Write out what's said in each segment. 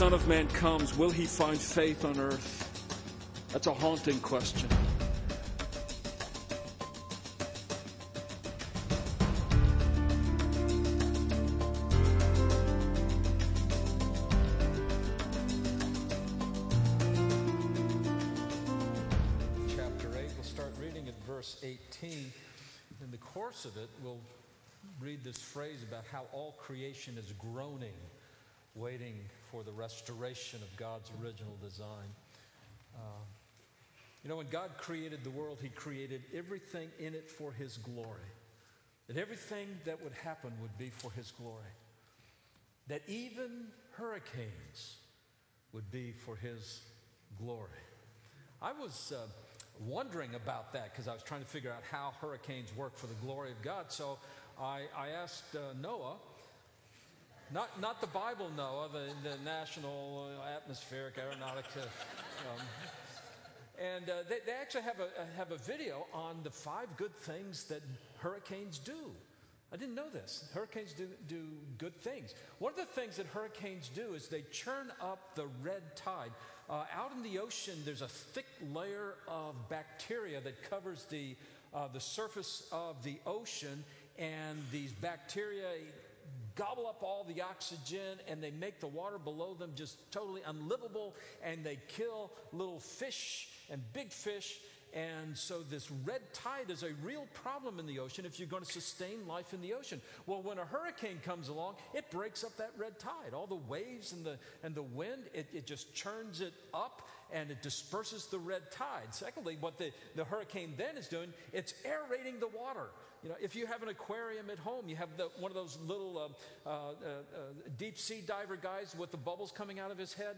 Son of Man comes, will he find faith on earth? That's a haunting question. chapter 8. We'll start reading at verse 18. In the course of it, we'll read this phrase about how all creation is groaning, waiting for the restoration of God's original design. Uh, you know, when God created the world, He created everything in it for His glory. That everything that would happen would be for His glory. That even hurricanes would be for His glory. I was uh, wondering about that because I was trying to figure out how hurricanes work for the glory of God. So I, I asked uh, NOAA, not, not the Bible Noah, the, the National uh, Atmospheric Aeronautics. Um, and uh, they, they actually have a, have a video on the five good things that hurricanes do. I didn't know this. Hurricanes do, do good things. One of the things that hurricanes do is they churn up the red tide. Uh, out in the ocean, there's a thick layer of bacteria that covers the, uh, the surface of the ocean, and these bacteria gobble up all the oxygen and they make the water below them just totally unlivable and they kill little fish and big fish and so, this red tide is a real problem in the ocean if you're going to sustain life in the ocean. Well, when a hurricane comes along, it breaks up that red tide. All the waves and the, and the wind, it, it just churns it up and it disperses the red tide. Secondly, what the, the hurricane then is doing, it's aerating the water. You know, if you have an aquarium at home, you have the, one of those little uh, uh, uh, deep sea diver guys with the bubbles coming out of his head.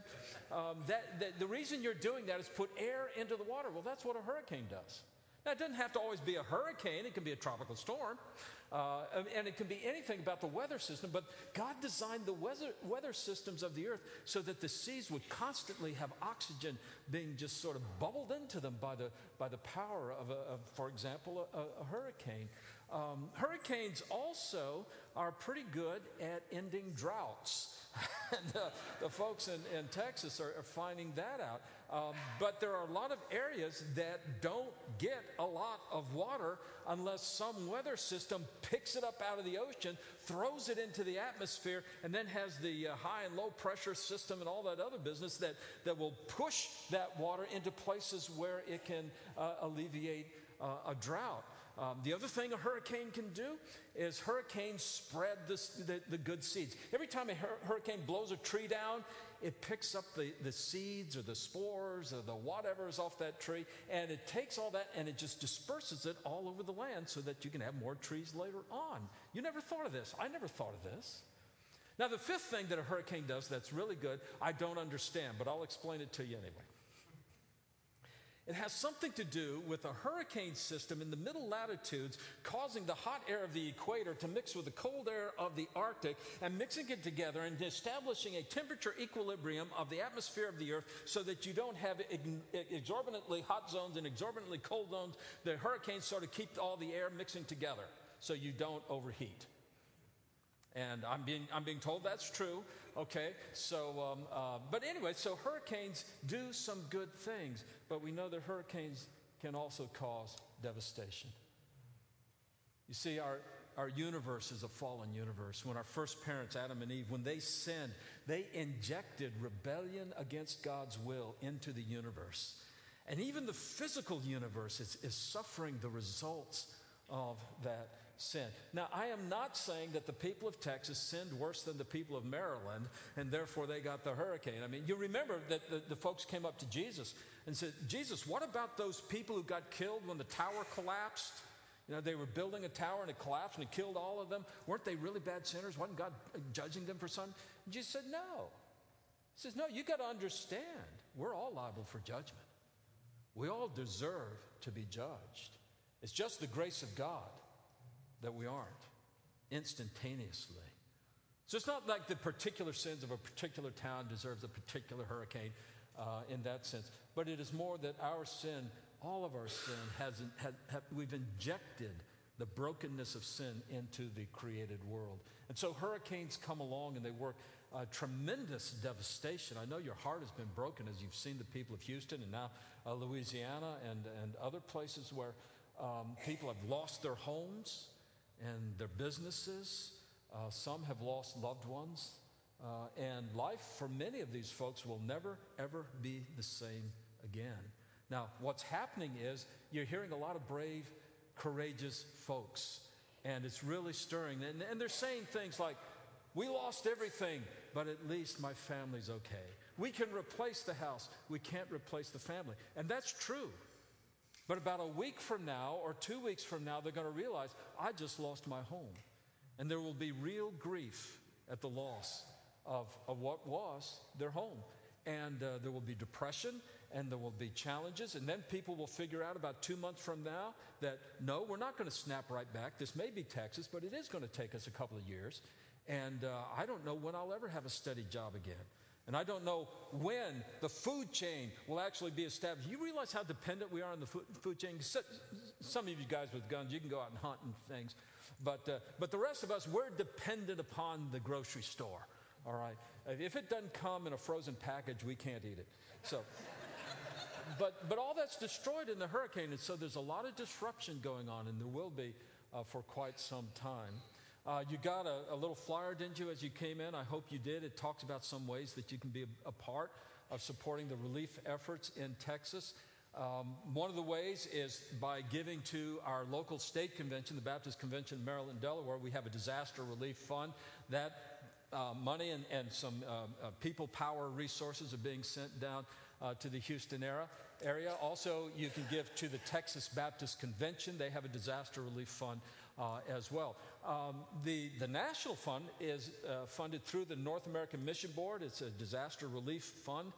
Um, that, that, the reason you're doing that is put air into the water. Well, that's what a hurricane does. Now, it doesn't have to always be a hurricane, it can be a tropical storm, uh, and it can be anything about the weather system. But God designed the weather, weather systems of the earth so that the seas would constantly have oxygen being just sort of bubbled into them by the, by the power of, a, of for example, a, a hurricane. Um, hurricanes also are pretty good at ending droughts. and uh, the folks in, in Texas are, are, finding that out. Um, but there are a lot of areas that don't get a lot of water unless some weather system picks it up out of the ocean, throws it into the atmosphere, and then has the uh, high and low pressure system and all that other business that, that will push that water into places where it can uh, alleviate uh, a drought. Um, the other thing a hurricane can do is hurricanes spread the, the, good seeds. Every time a hur- hurricane blows a tree down, it picks up the, the seeds or the spores or the whatever is off that tree, and it takes all that and it just disperses it all over the land so that you can have more trees later on. You never thought of this. I never thought of this. Now, the fifth thing that a hurricane does that's really good, I don't understand, but I'll explain it to you anyway. It has something to do with a hurricane system in the middle latitudes causing the hot air of the equator to mix with the cold air of the Arctic and mixing it together and establishing a temperature equilibrium of the atmosphere of the earth so that you don't have exorbitantly hot zones and exorbitantly cold zones. The hurricanes sort of keep all the air mixing together so you don't overheat. And I'm being, I'm being told that's true. Okay, so, um, uh, but anyway, so hurricanes do some good things, but we know that hurricanes can also cause devastation. You see, our, our universe is a fallen universe. When our first parents, Adam and Eve, when they sinned, they injected rebellion against God's will into the universe. And even the physical universe is, is suffering the results of that sin. Now, I am not saying that the people of Texas sinned worse than the people of Maryland, and therefore they got the hurricane. I mean, you remember that the, the folks came up to Jesus and said, Jesus, what about those people who got killed when the tower collapsed? You know, they were building a tower and it collapsed and it killed all of them. Weren't they really bad sinners? Wasn't God uh, judging them for something? And Jesus said, No. He says, No, you got to understand, we're all liable for judgment. We all deserve to be judged. It's just the grace of God that we aren't instantaneously. So it's not like the particular sins of a particular town deserves a particular hurricane uh, in that sense, but it is more that our sin, all of our sin, has, has have, we've injected the brokenness of sin into the created world. And so hurricanes come along and they work uh, tremendous devastation. I know your heart has been broken as you've seen the people of Houston and now uh, Louisiana and, and other places where um, people have lost their homes and their businesses. Uh, some have lost loved ones. Uh, and life for many of these folks will never, ever be the same again. Now, what's happening is you're hearing a lot of brave, courageous folks, and it's really stirring. And, and they're saying things like, We lost everything, but at least my family's okay. We can replace the house, we can't replace the family. And that's true. But about a week from now or two weeks from now, they're going to realize, I just lost my home. And there will be real grief at the loss of, of what was their home. And uh, there will be depression and there will be challenges. And then people will figure out about two months from now that no, we're not going to snap right back. This may be Texas, but it is going to take us a couple of years. And uh, I don't know when I'll ever have a steady job again. And I don't know when the food chain will actually be established. You realize how dependent we are on the food chain? Some of you guys with guns, you can go out and hunt and things. But, uh, but the rest of us, we're dependent upon the grocery store. All right. If it doesn't come in a frozen package, we can't eat it. So, but, but all that's destroyed in the hurricane. And so there's a lot of disruption going on, and there will be uh, for quite some time. Uh, you got a, a, little flyer, didn't you, as you came in? I hope you did. It talks about some ways that you can be a, a part of supporting the relief efforts in Texas. Um, one of the ways is by giving to our local state convention, the Baptist Convention in Maryland, Delaware. We have a disaster relief fund. That uh, money and, and some uh, uh, people power resources are being sent down uh, to the Houston era, area. Also, you can give to the Texas Baptist Convention. They have a disaster relief fund as well. Um, the, the national fund is uh, funded through the North American Mission Board. It's a disaster relief fund.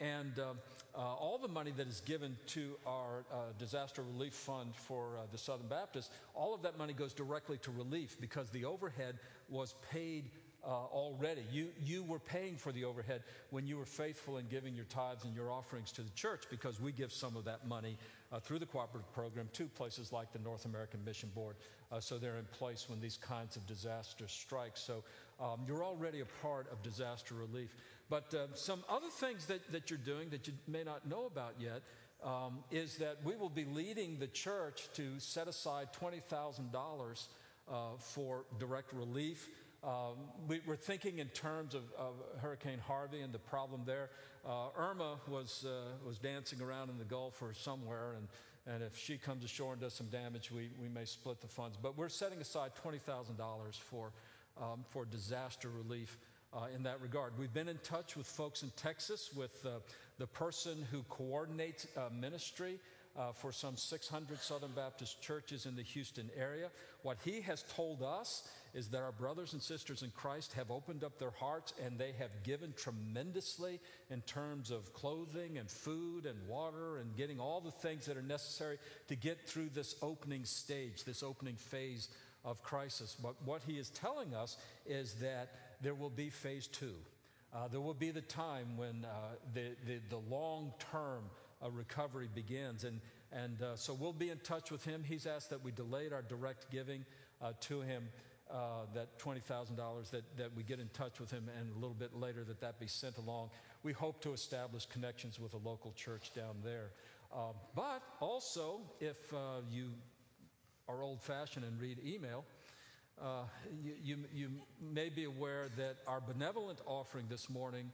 And um, uh, all the money that is given to our uh, disaster relief fund for uh, the Southern Baptist, all of that money goes directly to relief because the overhead was paid uh, already. You, you were paying for the overhead when you were faithful in giving your tithes and your offerings to the church because we give some of that money uh, through the cooperative program to places like the North American Mission Board. Uh, so they're in place when these kinds of disasters strike. So um, you're already a part of disaster relief. But uh, some other things that, that you're doing that you may not know about yet um, is that we will be leading the church to set aside $20,000 uh, for direct relief. Um, we, are thinking in terms of, of, Hurricane Harvey and the problem there. Uh, Irma was, uh, was dancing around in the Gulf or somewhere, and, and if she comes ashore and does some damage, we, we may split the funds. But we're setting aside $20,000 for, um, for disaster relief uh, in that regard. We've been in touch with folks in Texas, with uh, the person who coordinates uh, ministry uh, for some 600 Southern Baptist churches in the Houston area. What he has told us is that our brothers and sisters in Christ have opened up their hearts and they have given tremendously in terms of clothing and food and water and getting all the things that are necessary to get through this opening stage, this opening phase of crisis. But what he is telling us is that there will be phase two. Uh, there will be the time when uh, the, the, the long term uh, recovery begins. And, and uh, so we'll be in touch with him. He's asked that we delayed our direct giving uh, to him uh, that $20,000, that, that we get in touch with him, and a little bit later that that be sent along. We hope to establish connections with a local church down there. Uh, but also, if uh, you are old fashioned and read email, uh, you, you, you, may be aware that our benevolent offering this morning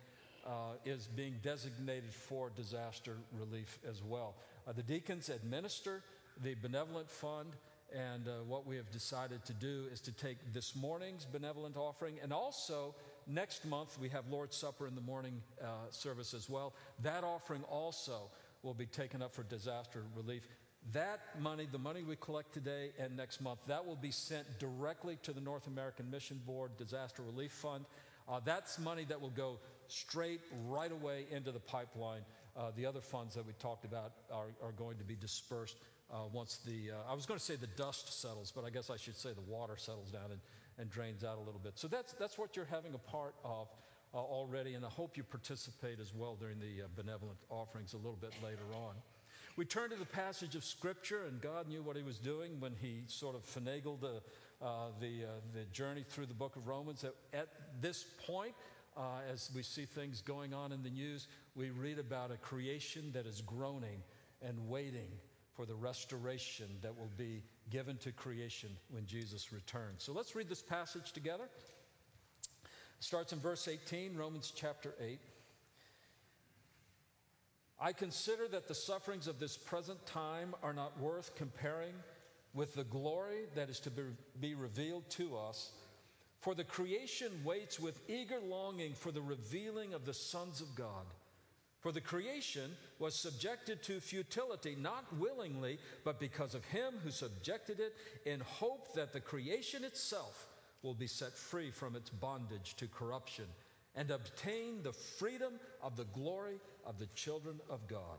uh, is being designated for disaster relief as well. Uh, the deacons administer the benevolent fund, and uh, what we have decided to do is to take this morning's benevolent offering and also next month we have Lord's Supper in the morning uh, service as well. That offering also will be taken up for disaster relief. That money, the money we collect today and next month, that will be sent directly to the North American Mission Board Disaster Relief Fund. Uh, that's money that will go straight right away into the pipeline. Uh, the other funds that we talked about are, are going to be dispersed uh, once the, uh, I was going to say the dust settles, but I guess I should say the water settles down and, and drains out a little bit. So that's, that's what you're having a part of uh, already, and I hope you participate as well during the uh, benevolent offerings a little bit later on. We turn to the passage of Scripture, and God knew what He was doing when He sort of finagled the, uh, the, uh, the journey through the book of Romans. At, at this point, as we see things going on in the news, we read about a creation that is groaning and waiting for the restoration that will be given to creation when Jesus returns. So let's read this passage together. It starts in verse 18, Romans chapter 8. I consider that the sufferings of this present time are not worth comparing with the glory that is to be revealed to us. For the creation waits with eager longing for the revealing of the sons of God. For the creation was subjected to futility, not willingly, but because of him who subjected it, in hope that the creation itself will be set free from its bondage to corruption and obtain the freedom of the glory of the children of God.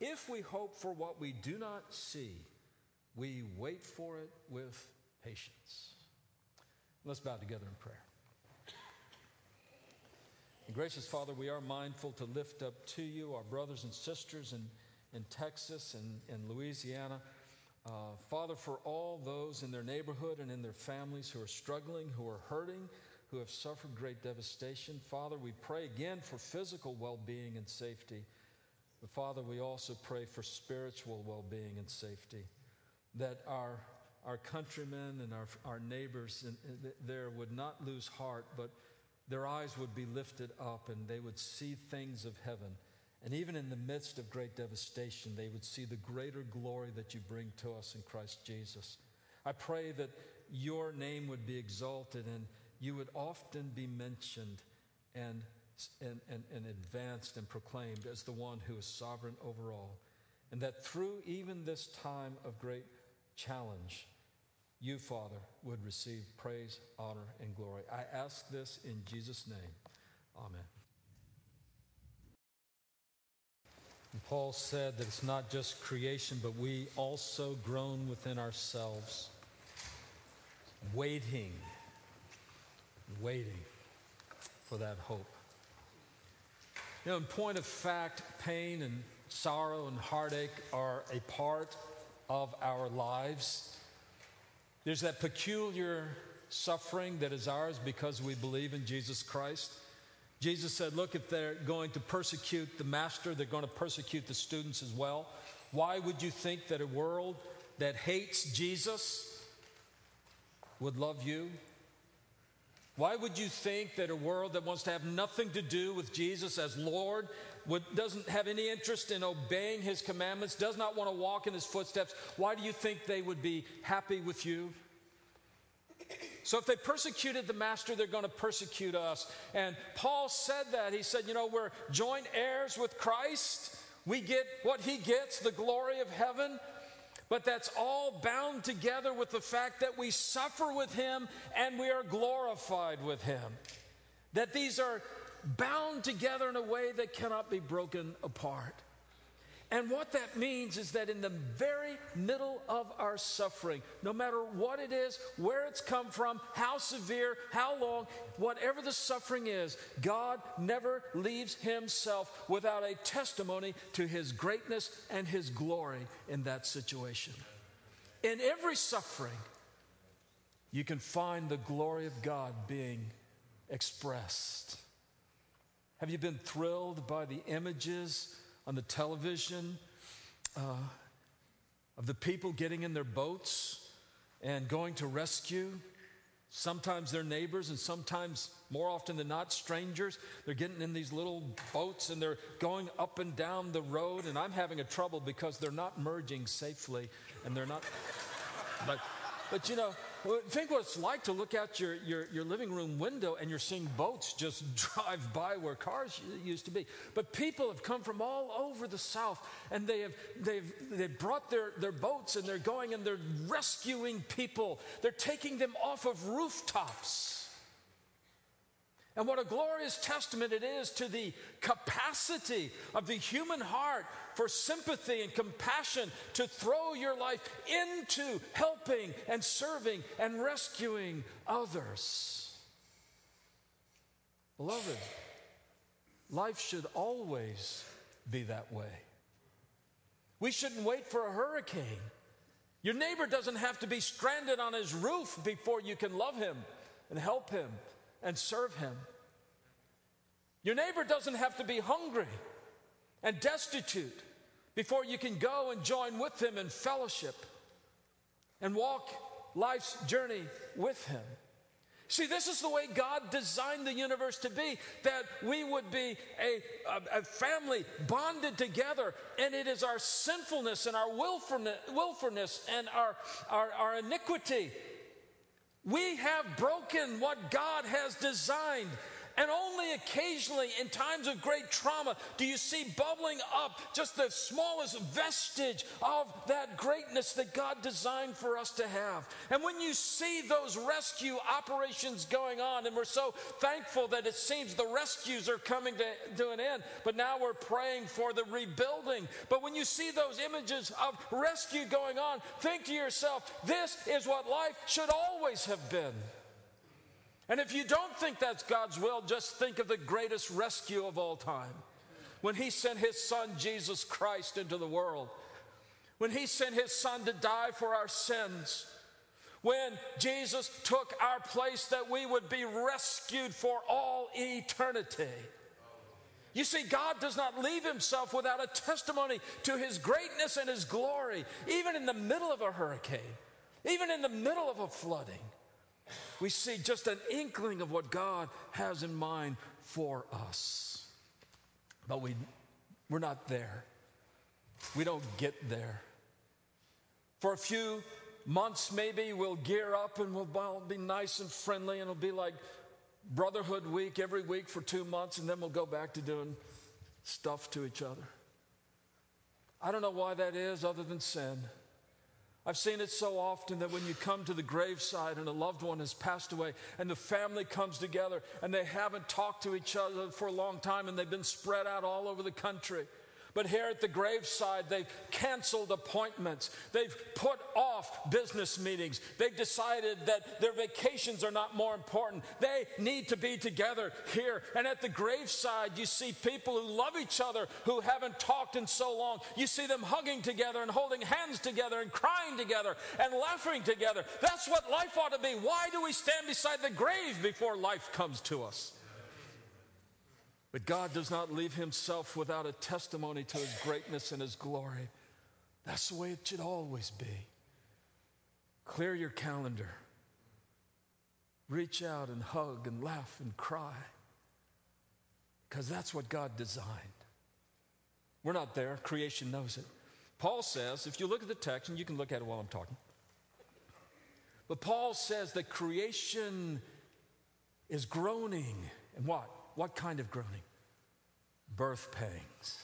if we hope for what we do not see, we wait for it with patience. Let's bow together in prayer. And gracious Father, we are mindful to lift up to you our brothers and sisters in, in Texas and in Louisiana. Uh, Father, for all those in their neighborhood and in their families who are struggling, who are hurting, who have suffered great devastation, Father, we pray again for physical well being and safety. But Father, we also pray for spiritual well being and safety, that our, our countrymen and our, our neighbors in, in, there would not lose heart, but their eyes would be lifted up and they would see things of heaven. And even in the midst of great devastation, they would see the greater glory that you bring to us in Christ Jesus. I pray that your name would be exalted and you would often be mentioned and and, and, and advanced and proclaimed as the one who is sovereign over all. And that through even this time of great challenge, you, Father, would receive praise, honor, and glory. I ask this in Jesus' name. Amen. And Paul said that it's not just creation, but we also groan within ourselves, waiting, waiting for that hope. You know, in point of fact, pain and sorrow and heartache are a part of our lives. There's that peculiar suffering that is ours because we believe in Jesus Christ. Jesus said, Look, if they're going to persecute the master, they're going to persecute the students as well. Why would you think that a world that hates Jesus would love you? Why would you think that a world that wants to have nothing to do with Jesus as Lord, would, doesn't have any interest in obeying his commandments, does not want to walk in his footsteps, why do you think they would be happy with you? So if they persecuted the master, they're going to persecute us. And Paul said that. He said, you know, we're joint heirs with Christ. We get what he gets, the glory of heaven. But that's all bound together with the fact that we suffer with him and we are glorified with him. That these are bound together in a way that cannot be broken apart. And what that means is that in the very middle of our suffering, no matter what it is, where it's come from, how severe, how long, whatever the suffering is, God never leaves himself without a testimony to his greatness and his glory in that situation. In every suffering, you can find the glory of God being expressed. Have you been thrilled by the images? On the television uh, of the people getting in their boats and going to rescue. Sometimes they're neighbors, and sometimes, more often than not, strangers. They're getting in these little boats and they're going up and down the road, and I'm having a trouble because they're not merging safely and they're not. but, but you know, Think what it's like to look out your, your, your living room window and you're seeing boats just drive by where cars used to be. But people have come from all over the South and they have, they've, they've brought their, their boats and they're going and they're rescuing people. They're taking them off of rooftops. And what a glorious testament it is to the capacity of the human heart for sympathy and compassion to throw your life into helping and serving and rescuing others. Beloved, life should always be that way. We shouldn't wait for a hurricane. Your neighbor doesn't have to be stranded on his roof before you can love him and help him and serve him. Your neighbor doesn't have to be hungry and destitute before you can go and join with him in fellowship and walk life's journey with him. See, this is the way God designed the universe to be that we would be a, a, a, family bonded together, and it is our sinfulness and our willfulness, and our, our, our iniquity. We have broken what God has designed. And only occasionally, in times of great trauma, do you see bubbling up just the smallest vestige of that greatness that God designed for us to have. And when you see those rescue operations going on, and we're so thankful that it seems the rescues are coming to, to an end, but now we're praying for the rebuilding. But when you see those images of rescue going on, think to yourself, this is what life should always have been. And if you don't think that's God's will, just think of the greatest rescue of all time. When He sent His Son, Jesus Christ, into the world. When He sent His Son to die for our sins. When Jesus took our place that we would be rescued for all eternity. You see, God does not leave himself without a testimony to his greatness and his glory, even in the middle of a hurricane, even in the middle of a flooding we see just an inkling of what God has in mind for us. But we, we're not there. We don't get there. For a few months, maybe we'll gear up and we'll be nice and friendly, and it'll be like Brotherhood Week every week for two months, and then we'll go back to doing stuff to each other. I don't know why that is, other than sin. I've seen it so often that when you come to the graveside and a loved one has passed away and the family comes together and they haven't talked to each other for a long time and they've been spread out all over the country but here at the graveside, they've canceled appointments. They've put off business meetings. They've decided that their vacations are not more important. They need to be together here. And at the graveside, you see people who love each other who haven't talked in so long. You see them hugging together and holding hands together and crying together and laughing together. That's what life ought to be. Why do we stand beside the grave before life comes to us? But God does not leave himself without a testimony to his greatness and his glory. That's the way it should always be. Clear your calendar. Reach out and hug and laugh and cry. Because that's what God designed. We're not there, creation knows it. Paul says, if you look at the text, and you can look at it while I'm talking, but Paul says that creation is groaning. And what? What kind of groaning? Birth pangs.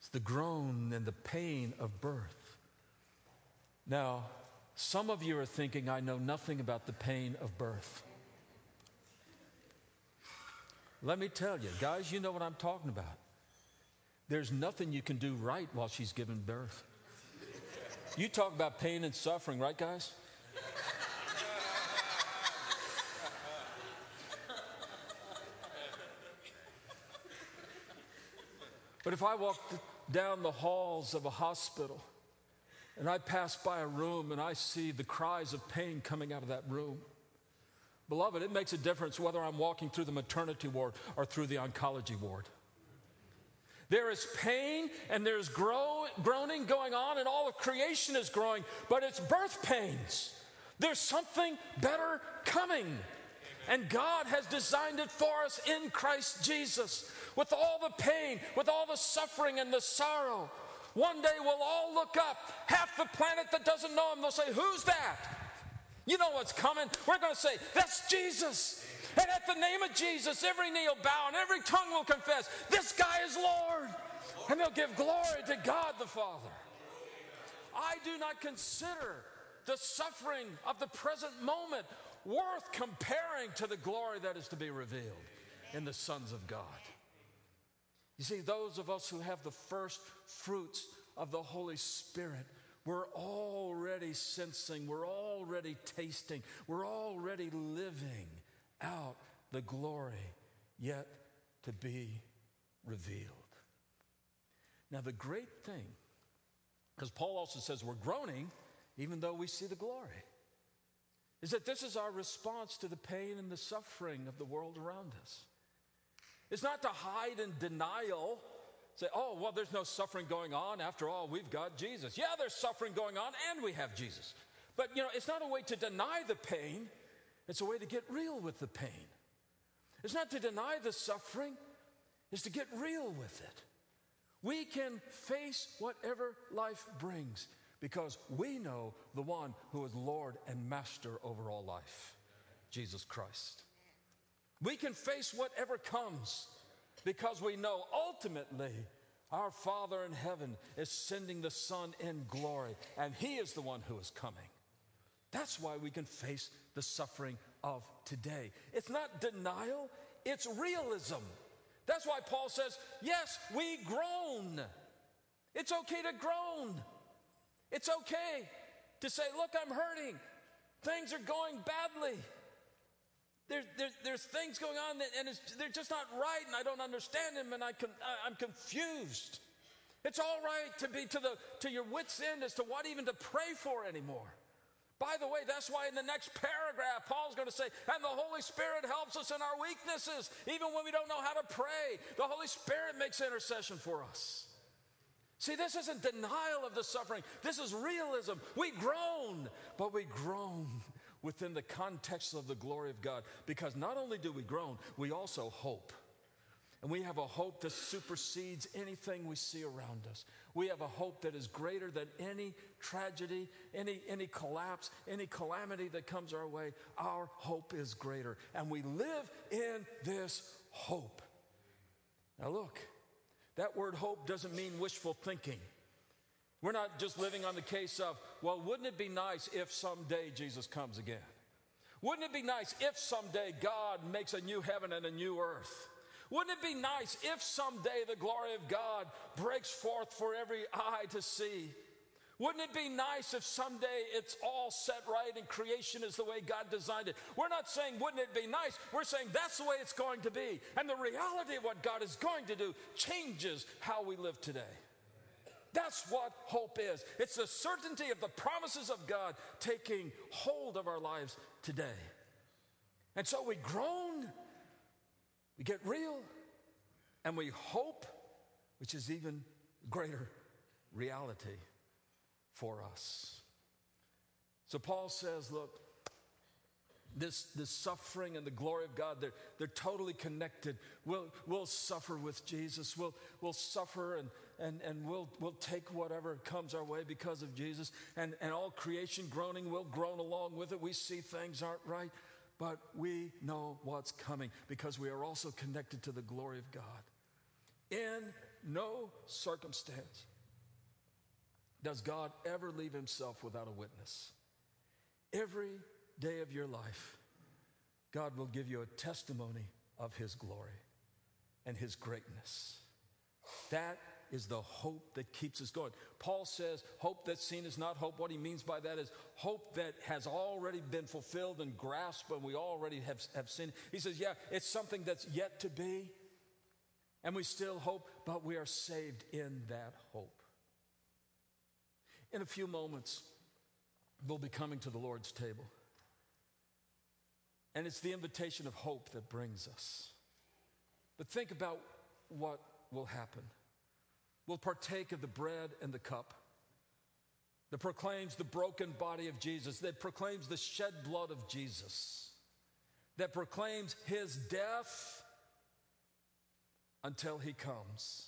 It's the groan and the pain of birth. Now, some of you are thinking, I know nothing about the pain of birth. Let me tell you, guys, you know what I'm talking about. There's nothing you can do right while she's giving birth. You talk about pain and suffering, right, guys? But if I walk down the halls of a hospital and I pass by a room and I see the cries of pain coming out of that room, beloved, it makes a difference whether I'm walking through the maternity ward or through the oncology ward. There is pain and there's grow, groaning going on, and all of creation is growing, but it's birth pains. There's something better coming. And God has designed it for us in Christ Jesus with all the pain, with all the suffering and the sorrow. One day we'll all look up. Half the planet that doesn't know him, they'll say, Who's that? You know what's coming. We're going to say, That's Jesus. And at the name of Jesus, every knee will bow and every tongue will confess, This guy is Lord. And they'll give glory to God the Father. I do not consider the suffering of the present moment worth comparing to the glory that is to be revealed. in the sons of God. You see, those of us who have the first fruits of the Holy Spirit, we're already sensing, we're already tasting, we're already living out the glory yet to be revealed. Now, the great thing, because Paul also says we're groaning even though we see the glory, is that this is our response to the pain and the suffering of the world around us. It's not to hide in denial, say, oh, well, there's no suffering going on. After all, we've got Jesus. Yeah, there's suffering going on, and we have Jesus. But, you know, it's not a way to deny the pain, it's a way to get real with the pain. It's not to deny the suffering, it's to get real with it. We can face whatever life brings because we know the one who is Lord and Master over all life, Jesus Christ. We can face whatever comes because we know ultimately our Father in heaven is sending the Son in glory, and He is the one who is coming. That's why we can face the suffering of today. It's not denial, it's realism. That's why Paul says, Yes, we groan. It's okay to groan. It's okay to say, Look, I'm hurting. Things are going badly. There's, there's, there's things going on that, and they're just not right, and I don't understand them, and I can, I'm confused. It's all right to be to, the, to your wits' end as to what even to pray for anymore. By the way, that's why in the next paragraph, Paul's going to say, and the Holy Spirit helps us in our weaknesses, even when we don't know how to pray. The Holy Spirit makes intercession for us. See, this isn't denial of the suffering, this is realism. We groan, but we groan within the context of the glory of God. Because not only do we groan, we also hope. And we have a hope that supersedes anything we see around us. We have a hope that is greater than any tragedy, any, any collapse, any calamity that comes our way. Our hope is greater. And we live in this hope. Now, look, that word hope doesn't mean wishful thinking. We're not just living on the case of, well, wouldn't it be nice if someday Jesus comes again? Wouldn't it be nice if someday God makes a new heaven and a new earth? Wouldn't it be nice if someday the glory of God breaks forth for every eye to see? Wouldn't it be nice if someday it's all set right and creation is the way God designed it? We're not saying, wouldn't it be nice? We're saying that's the way it's going to be. And the reality of what God is going to do changes how we live today. That's what hope is. It's the certainty of the promises of God taking hold of our lives today. And so we groan, we get real, and we hope, which is even greater reality for us. So Paul says, look, this, this suffering and the glory of God, they're, they're totally connected. We'll, we'll suffer with Jesus. We'll, we'll suffer and, and, and we'll, we'll take whatever comes our way because of Jesus. And, and all creation groaning will groan along with it. We see things aren't right, but we know what's coming because we are also connected to the glory of God. In no circumstance does God ever leave himself without a witness. Every day of your life, God will give you a testimony of his glory and his greatness. That is the hope that keeps us going. Paul says, hope that's seen is not hope. What he means by that is hope that has already been fulfilled and grasped, and we already have, have seen. He says, yeah, it's something that's yet to be, and we still hope, but we are saved in that hope. In a few moments, we'll be coming to the Lord's table. And it's the invitation of hope that brings us. But think about what will happen will partake of the bread and the cup that proclaims the broken body of Jesus, that proclaims the shed blood of Jesus, that proclaims his death until he comes.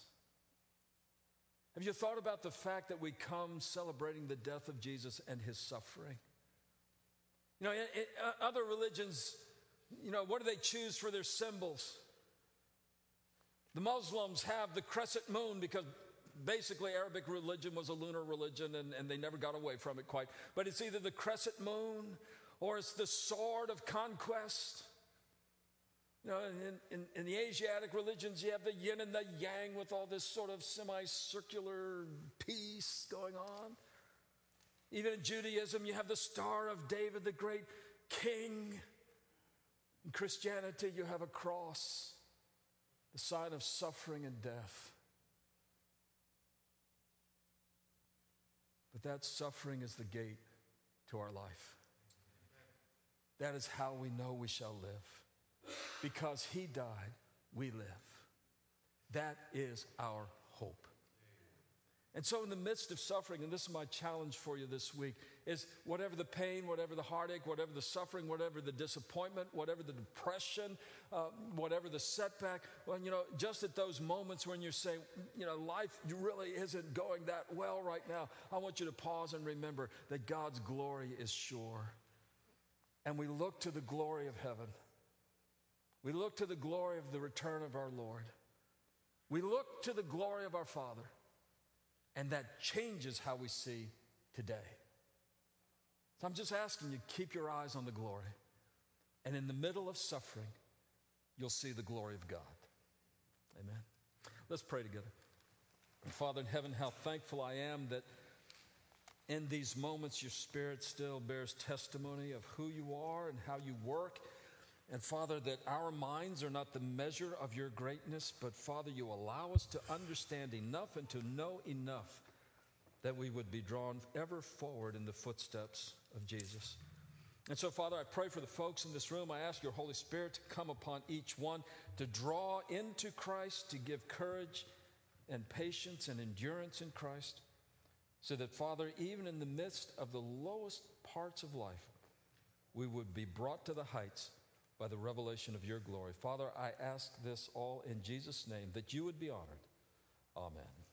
Have you thought about the fact that we come celebrating the death of Jesus and his suffering? You know, uh, other religions, you know, what do they choose for their symbols? The Muslims have the crescent moon because basically Arabic religion was a lunar religion and, and they never got away from it quite. But it's either the crescent moon or it's the sword of conquest You know, in, in, in, the Asiatic religions, you have the yin and the yang with all this sort of semicircular peace going on. Even in Judaism, you have the Star of David, the great king. In Christianity, you have a cross, the sign of suffering and death. That suffering is the gate to our life. That is how we know we shall live. Because he died, we live. That is our hope. And so, in the midst of suffering, and this is my challenge for you this week, is whatever the pain, whatever the heartache, whatever the suffering, whatever the disappointment, whatever the depression, uh, whatever the setback, well, you know, just at those moments when you're saying, you know, life really isn't going that well right now, I want you to pause and remember that God's glory is sure. And we look to the glory of heaven. We look to the glory of the return of our Lord. We look to the glory of our Father. And that changes how we see today. So I'm just asking you, keep your eyes on the glory. And in the middle of suffering, you'll see the glory of God. Amen. Let's pray together. Father in heaven, how thankful I am that in these moments your spirit still bears testimony of who you are and how you work and Father, that our minds are not the measure of your greatness, but Father, you allow us to understand enough and to know enough that we would be drawn ever forward in the footsteps of Jesus. And so, Father, I pray for the folks in this room. I ask your Holy Spirit to come upon each one, to draw into Christ, to give courage and patience and endurance in Christ, so that, Father, even in the midst of the lowest parts of life, we would be brought to the heights by the revelation of your glory. Father, I ask this all in Jesus' name that you would be honored. Amen.